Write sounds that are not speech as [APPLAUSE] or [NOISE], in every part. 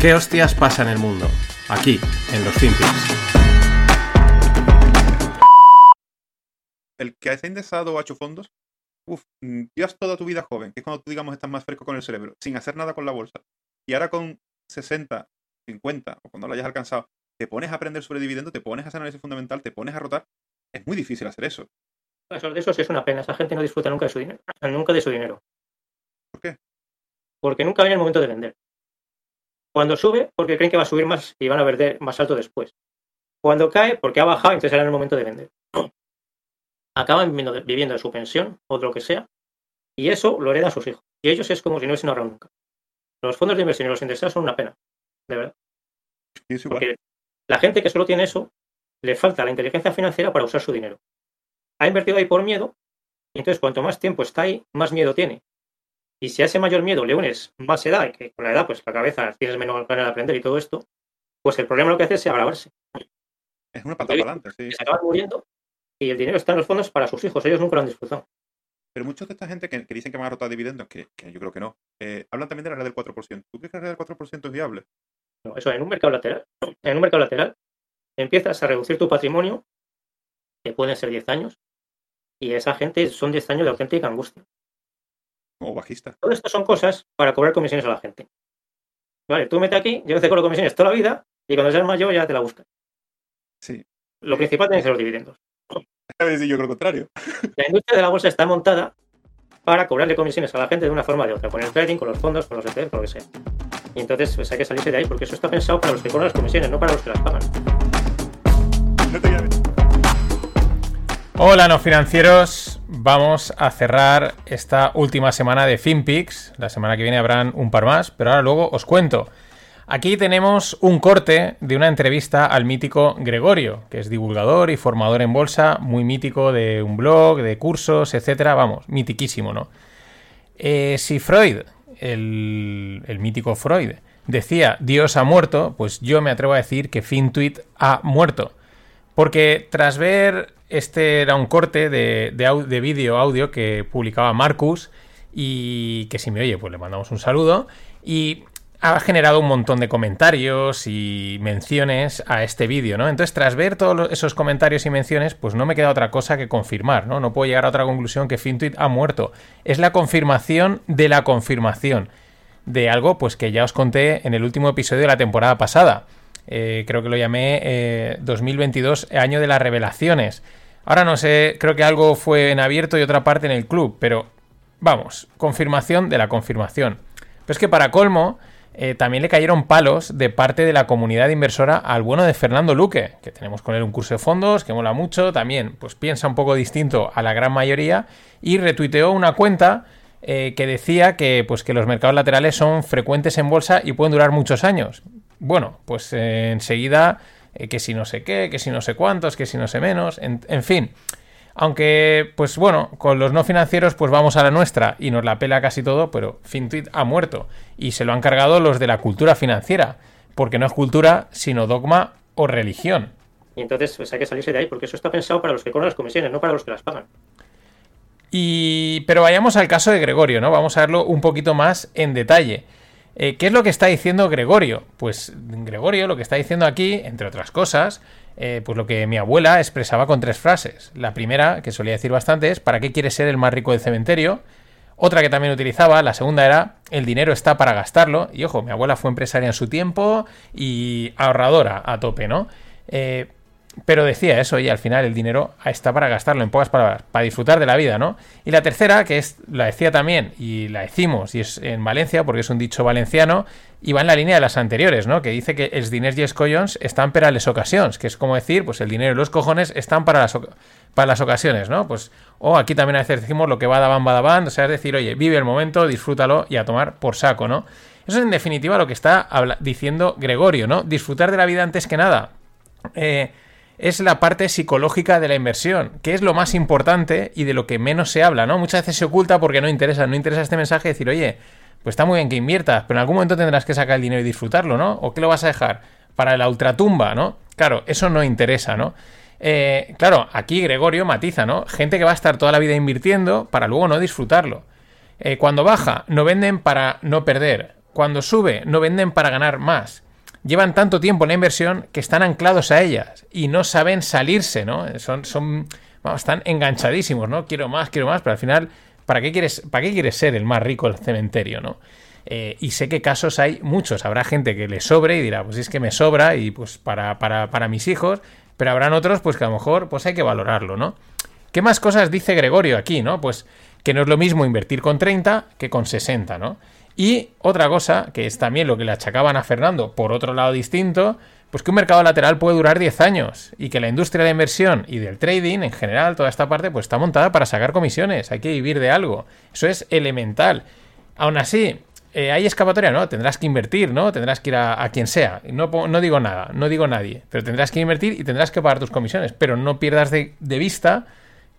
¿Qué hostias pasa en el mundo? Aquí, en los Finpics. El que ha indexado o ha hecho fondos, uff, llevas toda tu vida joven, que es cuando tú, digamos, estás más fresco con el cerebro, sin hacer nada con la bolsa. Y ahora con 60, 50, o cuando lo hayas alcanzado, te pones a aprender sobre dividendo, te pones a hacer análisis fundamental, te pones a rotar. Es muy difícil hacer eso. Eso de eso sí es una pena. Esa gente no disfruta nunca de su dinero. Nunca de su dinero. ¿Por qué? Porque nunca viene el momento de vender. Cuando sube, porque creen que va a subir más y van a vender más alto después. Cuando cae, porque ha bajado, entonces será el momento de vender. Acaban viviendo, de su pensión o de lo que sea, y eso lo heredan sus hijos. Y ellos es como si no hubiesen ahorrado nunca. Los fondos de inversión y los indexados son una pena, de verdad. Porque la gente que solo tiene eso, le falta la inteligencia financiera para usar su dinero. Ha invertido ahí por miedo, y entonces cuanto más tiempo está ahí, más miedo tiene. Y si a ese mayor miedo le unes más edad, que con la edad, pues la cabeza tienes menos ganas de aprender y todo esto, pues el problema lo que hace es agravarse. Es una patada adelante, sí. Se acaban muriendo y el dinero está en los fondos para sus hijos, ellos nunca lo han disfrutado. Pero muchos de esta gente que, dicen que van a rotar dividendos, que, yo creo que no, eh, hablan también de la red del 4%. ¿Tú crees que la red del 4% es viable? No, eso en un mercado lateral. En un mercado lateral empiezas a reducir tu patrimonio, que pueden ser 10 años, y esa gente son 10 años de auténtica angustia. O bajista. Todo esto son cosas para cobrar comisiones a la gente. Vale, tú mete aquí, yo te cobro comisiones toda la vida y cuando seas mayor ya te la buscas. Sí. Lo principal tienen que ser los dividendos. [LAUGHS] A veces yo creo lo contrario. [LAUGHS] La industria de la bolsa está montada para cobrarle comisiones a la gente de una forma o de otra, con el trading, con los fondos, con los ETFs, con lo que sea. Y entonces pues, hay que salirse de ahí porque eso está pensado para los que cobran las comisiones, no para los que las pagan. No te Hola, no financieros. Vamos a cerrar esta última semana de FinPix. La semana que viene habrán un par más, pero ahora luego os cuento. Aquí tenemos un corte de una entrevista al mítico Gregorio, que es divulgador y formador en bolsa, muy mítico de un blog, de cursos, etcétera. Vamos, mitiquísimo, ¿no? Eh, si Freud, el, el mítico Freud, decía Dios ha muerto, pues yo me atrevo a decir que FinTweet ha muerto. Porque tras ver este era un corte de, de, vídeo audio que publicaba Marcus y que si me oye, pues le mandamos un saludo. Y ha generado un montón de comentarios y menciones a este vídeo, ¿no? Entonces, tras ver todos esos comentarios y menciones, pues no me queda otra cosa que confirmar, ¿no? No puedo llegar a otra conclusión que FinTweet ha muerto. Es la confirmación de la confirmación de algo, pues que ya os conté en el último episodio de la temporada pasada. Eh, creo que lo llamé 2022, eh, año de las revelaciones. Ahora no sé, creo que algo fue en abierto y otra parte en el club, pero vamos, confirmación de la confirmación. Pero es que para colmo, eh, también le cayeron palos de parte de la comunidad inversora al bueno de Fernando Luque, que tenemos con él un curso de fondos, que mola mucho, también pues piensa un poco distinto a la gran mayoría, y retuiteó una cuenta eh, que decía que, pues, que los mercados laterales son frecuentes en bolsa y pueden durar muchos años. Bueno, pues eh, enseguida eh, que si no sé qué, que si no sé cuántos, que si no sé menos, en, fin. Aunque, pues bueno, con los no financieros, pues vamos a la nuestra y nos la pela casi todo, pero FinTweet ha muerto y se lo han cargado los de la cultura financiera, porque no es cultura, sino dogma o religión. Y entonces pues hay que salirse de ahí, porque eso está pensado para los que cobran las comisiones, no para los que las pagan. Y... Pero vayamos al caso de Gregorio, ¿no? Vamos a verlo un poquito más en detalle. Eh, ¿Qué es lo que está diciendo Gregorio? Pues Gregorio lo que está diciendo aquí, entre otras cosas, eh, pues lo que mi abuela expresaba con tres frases. La primera, que solía decir bastante, es ¿para qué quieres ser el más rico del cementerio? Otra que también utilizaba, la segunda era el dinero está para gastarlo. Y ojo, mi abuela fue empresaria en su tiempo y ahorradora a tope, ¿no? Eh, pero decía eso y al final el dinero está para gastarlo, en pocas palabras, para disfrutar de la vida, ¿no? Y la tercera, que es la decía también y la decimos, y es en Valencia, porque es un dicho valenciano, y va en la línea de las anteriores, ¿no? Que dice que els diners y escollons están para las ocasiones, que es como decir, pues el dinero y los cojones están para las, para las ocasiones, ¿no? Pues, o aquí también a veces decimos lo que va da van, va da van, o sea, es decir, oye, vive el momento, disfrútalo y a tomar por saco, ¿no? Eso es en definitiva lo que está diciendo Gregorio, ¿no? Disfrutar de la vida antes que nada. Eh, es la parte psicológica de la inversión, que es lo más importante y de lo que menos se habla, ¿no? Muchas veces se oculta porque no interesa, no interesa este mensaje decir, oye, pues está muy bien que inviertas, pero en algún momento tendrás que sacar el dinero y disfrutarlo, ¿no? ¿O qué lo vas a dejar? Para la ultratumba, ¿no? Claro, eso no interesa, ¿no? Eh, claro, aquí Gregorio matiza, ¿no? Gente que va a estar toda la vida invirtiendo para luego no disfrutarlo. Eh, cuando baja, no venden para no perder. Cuando sube, no venden para ganar más. Llevan tanto tiempo en la inversión que están anclados a ellas y no saben salirse, ¿no? Son, son, vamos, están enganchadísimos, ¿no? Quiero más, quiero más, pero al final, ¿para qué quieres, para qué quieres ser el más rico del cementerio, ¿no? Eh, y sé que casos hay muchos. Habrá gente que le sobre y dirá, pues es que me sobra y pues para, para, para mis hijos, pero habrán otros pues que a lo mejor pues hay que valorarlo, ¿no? ¿Qué más cosas dice Gregorio aquí, no? Pues que no es lo mismo invertir con 30 que con 60, ¿no? Y otra cosa, que es también lo que le achacaban a Fernando, por otro lado distinto, pues que un mercado lateral puede durar 10 años y que la industria de inversión y del trading en general, toda esta parte, pues está montada para sacar comisiones, hay que vivir de algo. Eso es elemental. Aún así, eh, hay escapatoria, ¿no? Tendrás que invertir, ¿no? Tendrás que ir a, quien sea. No, no, digo nada, no digo nadie, pero tendrás que invertir y tendrás que pagar tus comisiones. Pero no pierdas de vista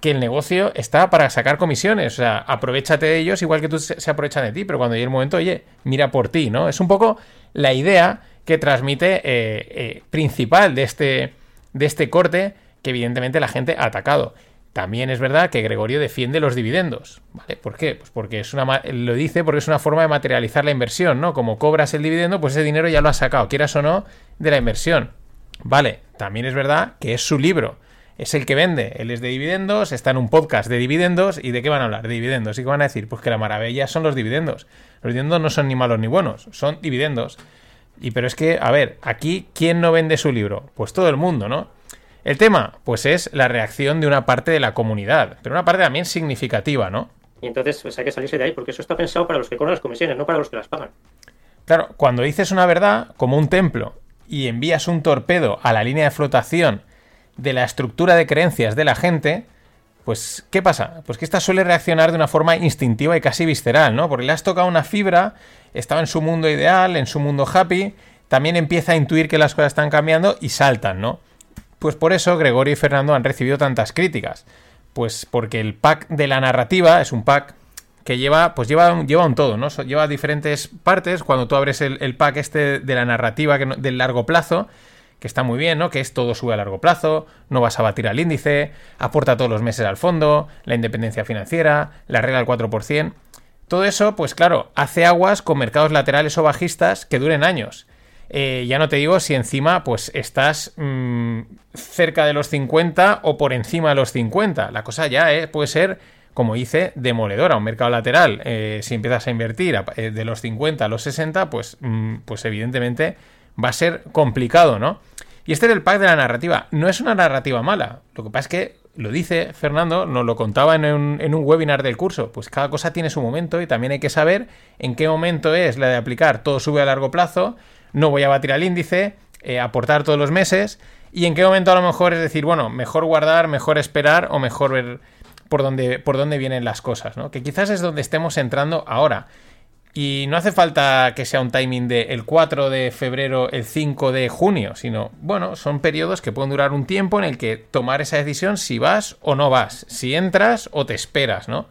que el negocio está para sacar comisiones. O sea, aprovechate de ellos igual que tú se, aprovechan de ti, pero cuando llegue el momento, oye, mira por ti, ¿no? Es un poco la idea que transmite eh, eh, principal de este, de este corte que evidentemente la gente ha atacado. También es verdad que Gregorio defiende los dividendos, ¿vale? ¿Por qué? Pues porque es una lo dice porque es una forma de materializar la inversión, ¿no? Como cobras el dividendo, pues ese dinero ya lo has sacado, quieras o no, de la inversión. Vale, también es verdad que es su libro es el que vende. Él es de dividendos, está en un podcast de dividendos. ¿Y de qué van a hablar? De dividendos. ¿Y qué van a decir? Pues que la maravilla son los dividendos. Los dividendos no son ni malos ni buenos, son dividendos. Y pero es que, a ver, aquí, ¿quién no vende su libro? Pues todo el mundo, ¿no? El tema, pues es la reacción de una parte de la comunidad, pero una parte también significativa, ¿no? Y entonces pues hay que salirse de ahí, porque eso está pensado para los que cobran las comisiones, no para los que las pagan. Claro, cuando dices una verdad, como un templo, y envías un torpedo a la línea de flotación de la estructura de creencias de la gente, pues, ¿qué pasa? Pues que esta suele reaccionar de una forma instintiva y casi visceral, ¿no? Porque le has tocado una fibra, estaba en su mundo ideal, en su mundo happy, también empieza a intuir que las cosas están cambiando y saltan, ¿no? Pues por eso Gregorio y Fernando han recibido tantas críticas. Pues porque el pack de la narrativa es un pack que lleva, pues lleva, lleva un todo, ¿no? Lleva diferentes partes. Cuando tú abres el, pack este de la narrativa del largo plazo, que está muy bien, ¿no? Que es todo sube a largo plazo, no vas a batir al índice, aporta todos los meses al fondo, la independencia financiera, la regla del 4%. Todo eso, pues claro, hace aguas con mercados laterales o bajistas que duren años. Eh, ya no te digo si encima pues estás mm, cerca de los 50 o por encima de los 50. La cosa ya eh, puede ser, como dice, demoledora. Un mercado lateral, eh, si empiezas a invertir de los 50 a los 60, pues, mm, pues evidentemente va a ser complicado, ¿no? Y este es el pack de la narrativa. No es una narrativa mala. Lo que pasa es que lo dice Fernando, nos lo contaba en un, en un, webinar del curso. Pues cada cosa tiene su momento y también hay que saber en qué momento es la de aplicar todo sube a largo plazo, no voy a batir al índice, eh, aportar todos los meses y en qué momento a lo mejor es decir, bueno, mejor guardar, mejor esperar o mejor ver por dónde, por dónde vienen las cosas, ¿no? Que quizás es donde estemos entrando ahora. Y no hace falta que sea un timing de el 4 de febrero, el 5 de junio, sino, bueno, son periodos que pueden durar un tiempo en el que tomar esa decisión si vas o no vas, si entras o te esperas, ¿no?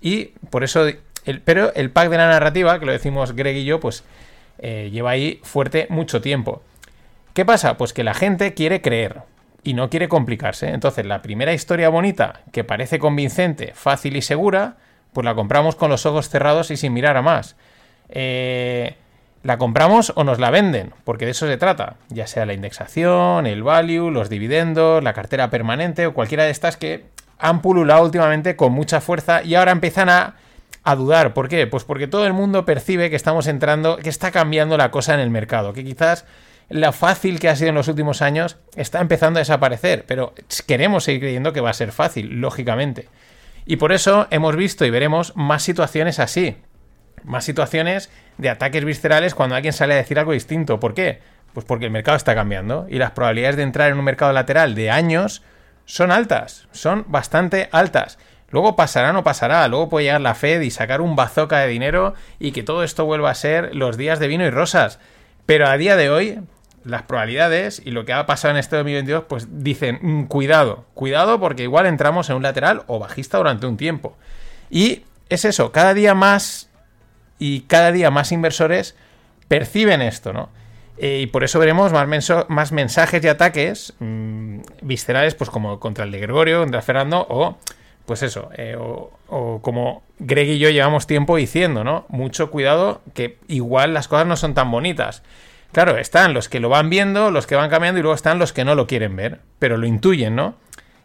Y por eso, el, pero el pack de la narrativa, que lo decimos Greg y yo, pues eh, lleva ahí fuerte mucho tiempo. ¿Qué pasa? Pues que la gente quiere creer y no quiere complicarse. Entonces, la primera historia bonita, que parece convincente, fácil y segura, pues la compramos con los ojos cerrados y sin mirar a más. Eh, ¿La compramos o nos la venden? Porque de eso se trata, ya sea la indexación, el value, los dividendos, la cartera permanente o cualquiera de estas que han pululado últimamente con mucha fuerza y ahora empiezan a, a dudar. ¿Por qué? Pues porque todo el mundo percibe que estamos entrando, que está cambiando la cosa en el mercado, que quizás la fácil que ha sido en los últimos años está empezando a desaparecer, pero queremos seguir creyendo que va a ser fácil, lógicamente. Y por eso hemos visto y veremos más situaciones así. Más situaciones de ataques viscerales cuando alguien sale a decir algo distinto. ¿Por qué? Pues porque el mercado está cambiando y las probabilidades de entrar en un mercado lateral de años son altas, son bastante altas. Luego pasará o no pasará, luego puede llegar la Fed y sacar un bazooka de dinero y que todo esto vuelva a ser los días de vino y rosas. Pero a día de hoy las probabilidades y lo que ha pasado en este 2022, pues dicen, mm, cuidado, cuidado porque igual entramos en un lateral o bajista durante un tiempo. Y es eso, cada día más y cada día más inversores perciben esto, ¿no? Eh, y por eso veremos más, más mensajes y ataques mm, viscerales, pues como contra el de Gregorio, contra Fernando, o pues eso, eh, o, o como Greg y yo llevamos tiempo diciendo, ¿no? Mucho cuidado que igual las cosas no son tan bonitas. Claro, están los que lo van viendo, los que van cambiando y luego están los que no lo quieren ver, pero lo intuyen, ¿no?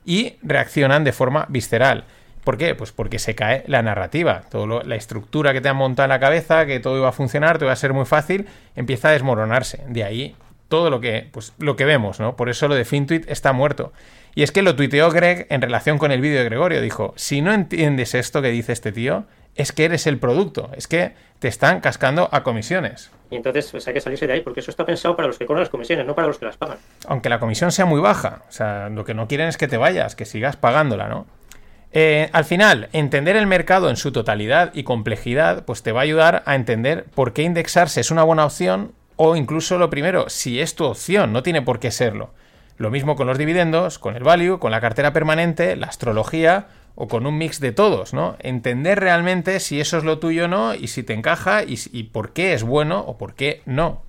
Y reaccionan de forma visceral. ¿Por qué? Pues porque se cae la narrativa. Todo lo- la estructura que te han montado en la cabeza, que todo iba a funcionar, todo iba a ser muy fácil, empieza a desmoronarse. De ahí todo lo que, pues, lo que vemos, ¿no? Por eso lo de FinTweet está muerto. Y es que lo tuiteó Greg en relación con el vídeo de Gregorio. Dijo, si no entiendes esto que dice este tío, es que eres el producto. Es que te están cascando a comisiones. Y entonces pues, hay que salirse de ahí, porque eso está pensado para los que cobran las comisiones, no para los que las pagan. aunque la comisión sea muy baja. O sea, lo que no quieren es que te vayas, que sigas pagándola, ¿no? Eh, al final, entender el mercado en su totalidad y complejidad, pues te va a ayudar a entender por qué indexarse es una buena opción o incluso lo primero, si es tu opción, no tiene por qué serlo. Lo mismo con los dividendos, con el value, con la cartera permanente, la astrología o con un mix de todos, ¿no? Entender realmente si eso es lo tuyo o no y si te encaja y, por qué es bueno o por qué no.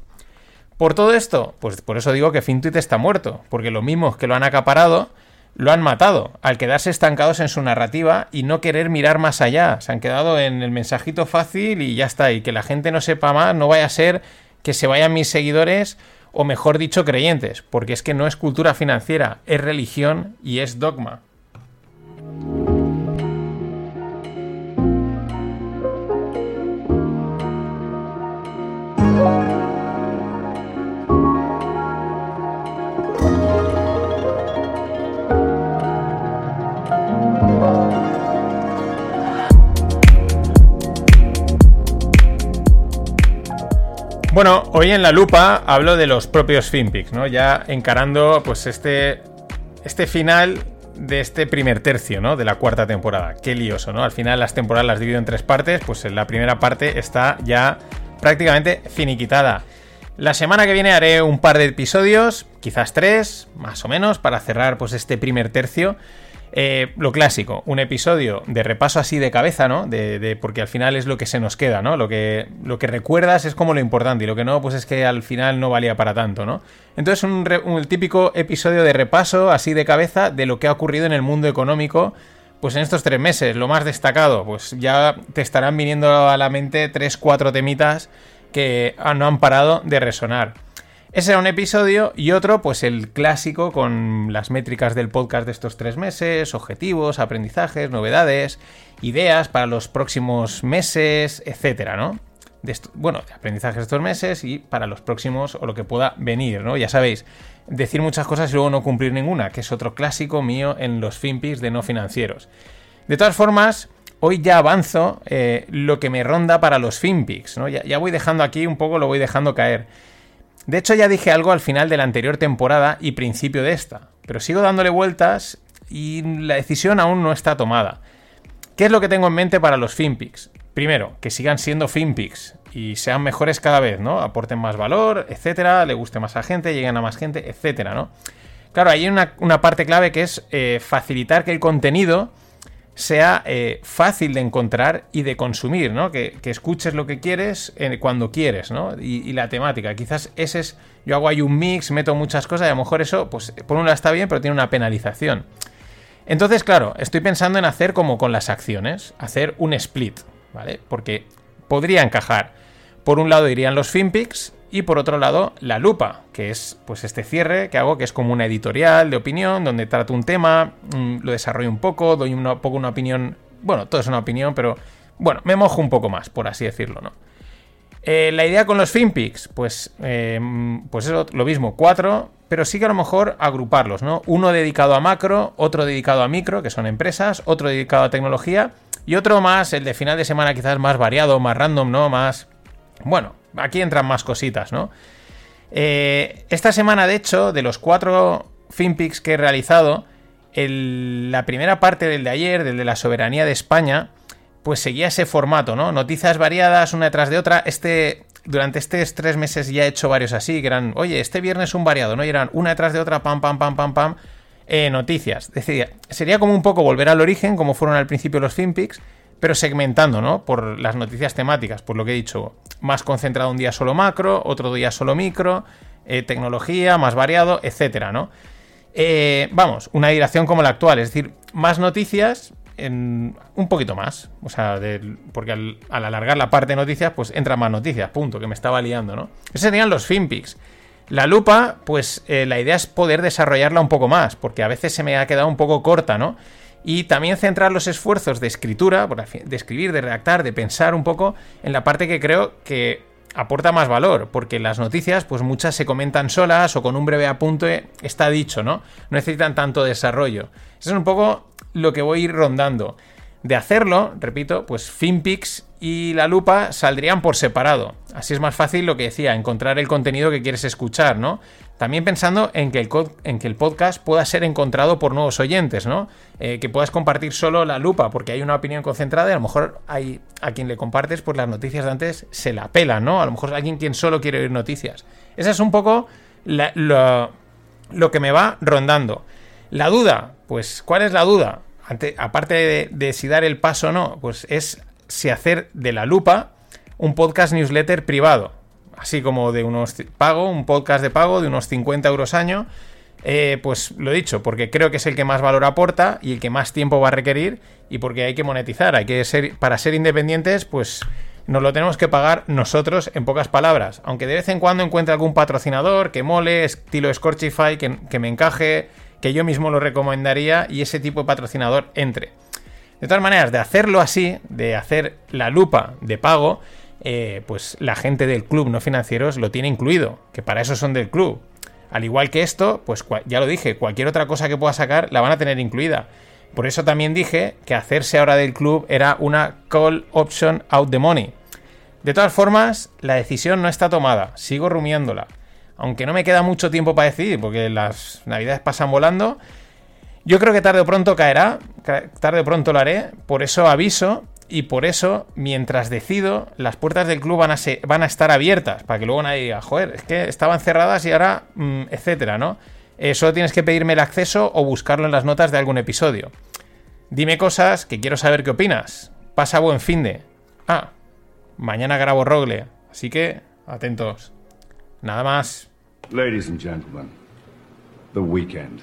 Por todo esto, pues por eso digo que FinTweet está muerto, porque los mismos que lo han acaparado lo han matado al quedarse estancados en su narrativa y no querer mirar más allá. Se han quedado en el mensajito fácil y ya está. Y que la gente no sepa más, no vaya a ser que se vayan mis seguidores o mejor dicho creyentes, porque es que no es cultura financiera, es religión y es dogma. Bueno, hoy en la lupa hablo de los propios FinPix, ¿no? Ya encarando pues este, este final de este primer tercio, ¿no? De la cuarta temporada. Qué lioso, ¿no? Al final las temporadas las divido en tres partes, pues en la primera parte está ya prácticamente finiquitada. La semana que viene haré un par de episodios, quizás tres, más o menos, para cerrar pues este primer tercio. Eh, lo clásico, un episodio de repaso así de cabeza, ¿no? De, porque al final es lo que se nos queda, ¿no? Lo que, lo que recuerdas es como lo importante y lo que no, pues es que al final no valía para tanto, ¿no? Entonces un, un típico episodio de repaso así de cabeza de lo que ha ocurrido en el mundo económico pues en estos tres meses. Lo más destacado, pues ya te estarán viniendo a la mente tres, cuatro temitas que no han parado de resonar. Ese era un episodio y otro, pues el clásico con las métricas del podcast de estos tres meses, objetivos, aprendizajes, novedades, ideas para los próximos meses, etcétera, ¿no? De bueno, de aprendizajes de estos meses y para los próximos o lo que pueda venir, ¿no? Ya sabéis, decir muchas cosas y luego no cumplir ninguna, que es otro clásico mío en los FinPix de no financieros. De todas formas, hoy ya avanzo eh, lo que me ronda para los FinPix, ¿no? Ya, ya voy dejando aquí un poco, lo voy dejando caer. De hecho, ya dije algo al final de la anterior temporada y principio de esta, pero sigo dándole vueltas y la decisión aún no está tomada. ¿Qué es lo que tengo en mente para los FinPix? Primero, que sigan siendo FinPix y sean mejores cada vez, ¿no? Aporten más valor, etcétera, le guste más a gente, lleguen a más gente, etcétera, ¿no? Claro, hay una, una parte clave que es eh, facilitar que el contenido sea eh, fácil de encontrar y de consumir, ¿no? Que, que escuches lo que quieres eh, cuando quieres, ¿no? Y, la temática. Quizás ese es. Yo hago ahí un mix, meto muchas cosas y a lo mejor eso, pues por un lado está bien, pero tiene una penalización. Entonces, claro, estoy pensando en hacer como con las acciones, hacer un split, ¿vale? Porque podría encajar. Por un lado irían los FinPix y por otro lado la lupa, que es pues este cierre que hago, que es como una editorial de opinión, donde trato un tema, mm, lo desarrollo un poco, doy un poco una opinión, bueno, todo es una opinión, pero bueno, me mojo un poco más, por así decirlo, ¿no? Eh, la idea con los FinPix, pues, eh, pues eso, lo mismo, cuatro, pero sí que a lo mejor agruparlos, ¿no? Uno dedicado a macro, otro dedicado a micro, que son empresas, otro dedicado a tecnología, y otro más, el de final de semana quizás más variado, más random, ¿no? Más... Bueno, aquí entran más cositas, ¿no? Eh, esta semana, de hecho, de los cuatro FinPix que he realizado, la primera parte del de ayer, del de la soberanía de España, pues seguía ese formato, ¿no? Noticias variadas una detrás de otra. Este, durante estos tres meses ya he hecho varios así, que eran, oye, este viernes un variado, ¿no? Y eran una detrás de otra, pam, pam, pam, pam, pam, eh, noticias. Decía, sería como un poco volver al origen, como fueron al principio los FinPix, pero segmentando, ¿no? Por las noticias temáticas, por lo que he dicho, más concentrado un día solo macro, otro día solo micro, eh, tecnología, más variado, etcétera, ¿no? Eh, vamos, una dirección como la actual, es decir, más noticias, en un poquito más. O sea, porque al, alargar la parte de noticias, pues entran más noticias, punto, que me estaba liando, ¿no? Esos serían los FinPix. La lupa, pues eh, la idea es poder desarrollarla un poco más, porque a veces se me ha quedado un poco corta, ¿no? Y también centrar los esfuerzos de escritura, de escribir, de redactar, de pensar un poco en la parte que creo que aporta más valor, porque las noticias, pues muchas se comentan solas o con un breve apunte está dicho, ¿no? No necesitan tanto desarrollo. Eso es un poco lo que voy rondando. De hacerlo, repito, pues FinPix y la lupa saldrían por separado. Así es más fácil lo que decía, encontrar el contenido que quieres escuchar, ¿no? También pensando en que el, en que el podcast pueda ser encontrado por nuevos oyentes, ¿no? Eh, que puedas compartir solo la lupa, porque hay una opinión concentrada y a lo mejor hay a quien le compartes, pues las noticias de antes se la pelan, ¿no? A lo mejor alguien quien solo quiere oír noticias. Esa es un poco lo, que me va rondando. La duda, pues, ¿cuál es la duda? Aparte de, si dar el paso o no, pues es si hacer de la lupa un podcast newsletter privado así como de unos pago, un podcast de pago de unos 50 euros año. Eh, pues lo he dicho, porque creo que es el que más valor aporta y el que más tiempo va a requerir y porque hay que monetizar, hay que ser, para ser independientes, pues nos lo tenemos que pagar nosotros en pocas palabras, aunque de vez en cuando encuentre algún patrocinador que mole, estilo Scorchify, que me encaje, que yo mismo lo recomendaría y ese tipo de patrocinador entre. De todas maneras, de hacerlo así, de hacer la lupa de pago, eh, pues la gente del club no financieros lo tiene incluido, que para eso son del club. Al igual que esto, pues ya lo dije, cualquier otra cosa que pueda sacar la van a tener incluida. Por eso también dije que hacerse ahora del club era una call option out the money. De todas formas, la decisión no está tomada, sigo rumiándola. Aunque no me queda mucho tiempo para decidir, porque las navidades pasan volando, yo creo que tarde o pronto caerá, tarde o pronto lo haré, por eso aviso y por eso, mientras decido, las puertas del club van a, van a estar abiertas, para que luego nadie diga, joder, es que estaban cerradas y ahora, mm, etcétera, ¿no? Eh, solo tienes que pedirme el acceso o buscarlo en las notas de algún episodio. Dime cosas que quiero saber qué opinas. Pasa buen fin de. Ah, mañana grabo Rogle, así que atentos. Nada más. Ladies and gentlemen, the weekend.